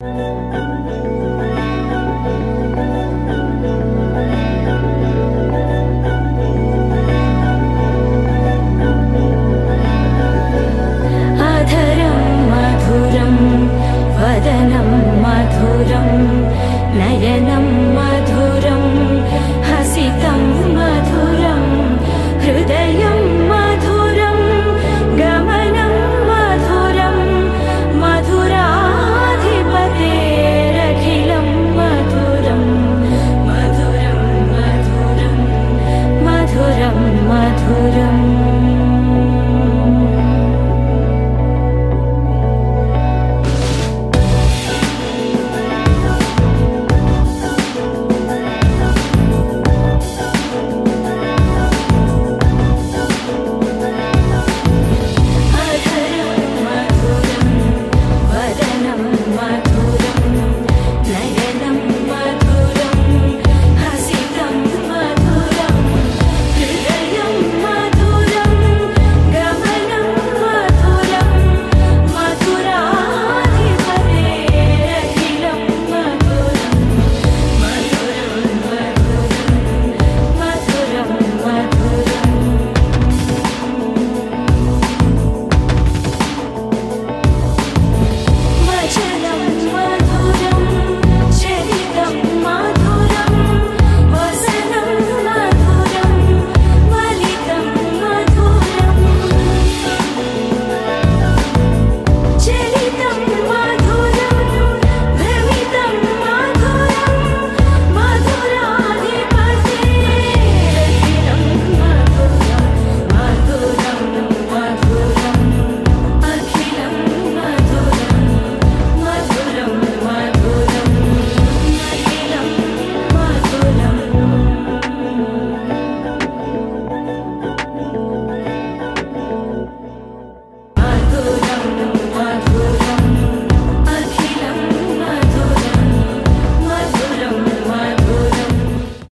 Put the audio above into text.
Música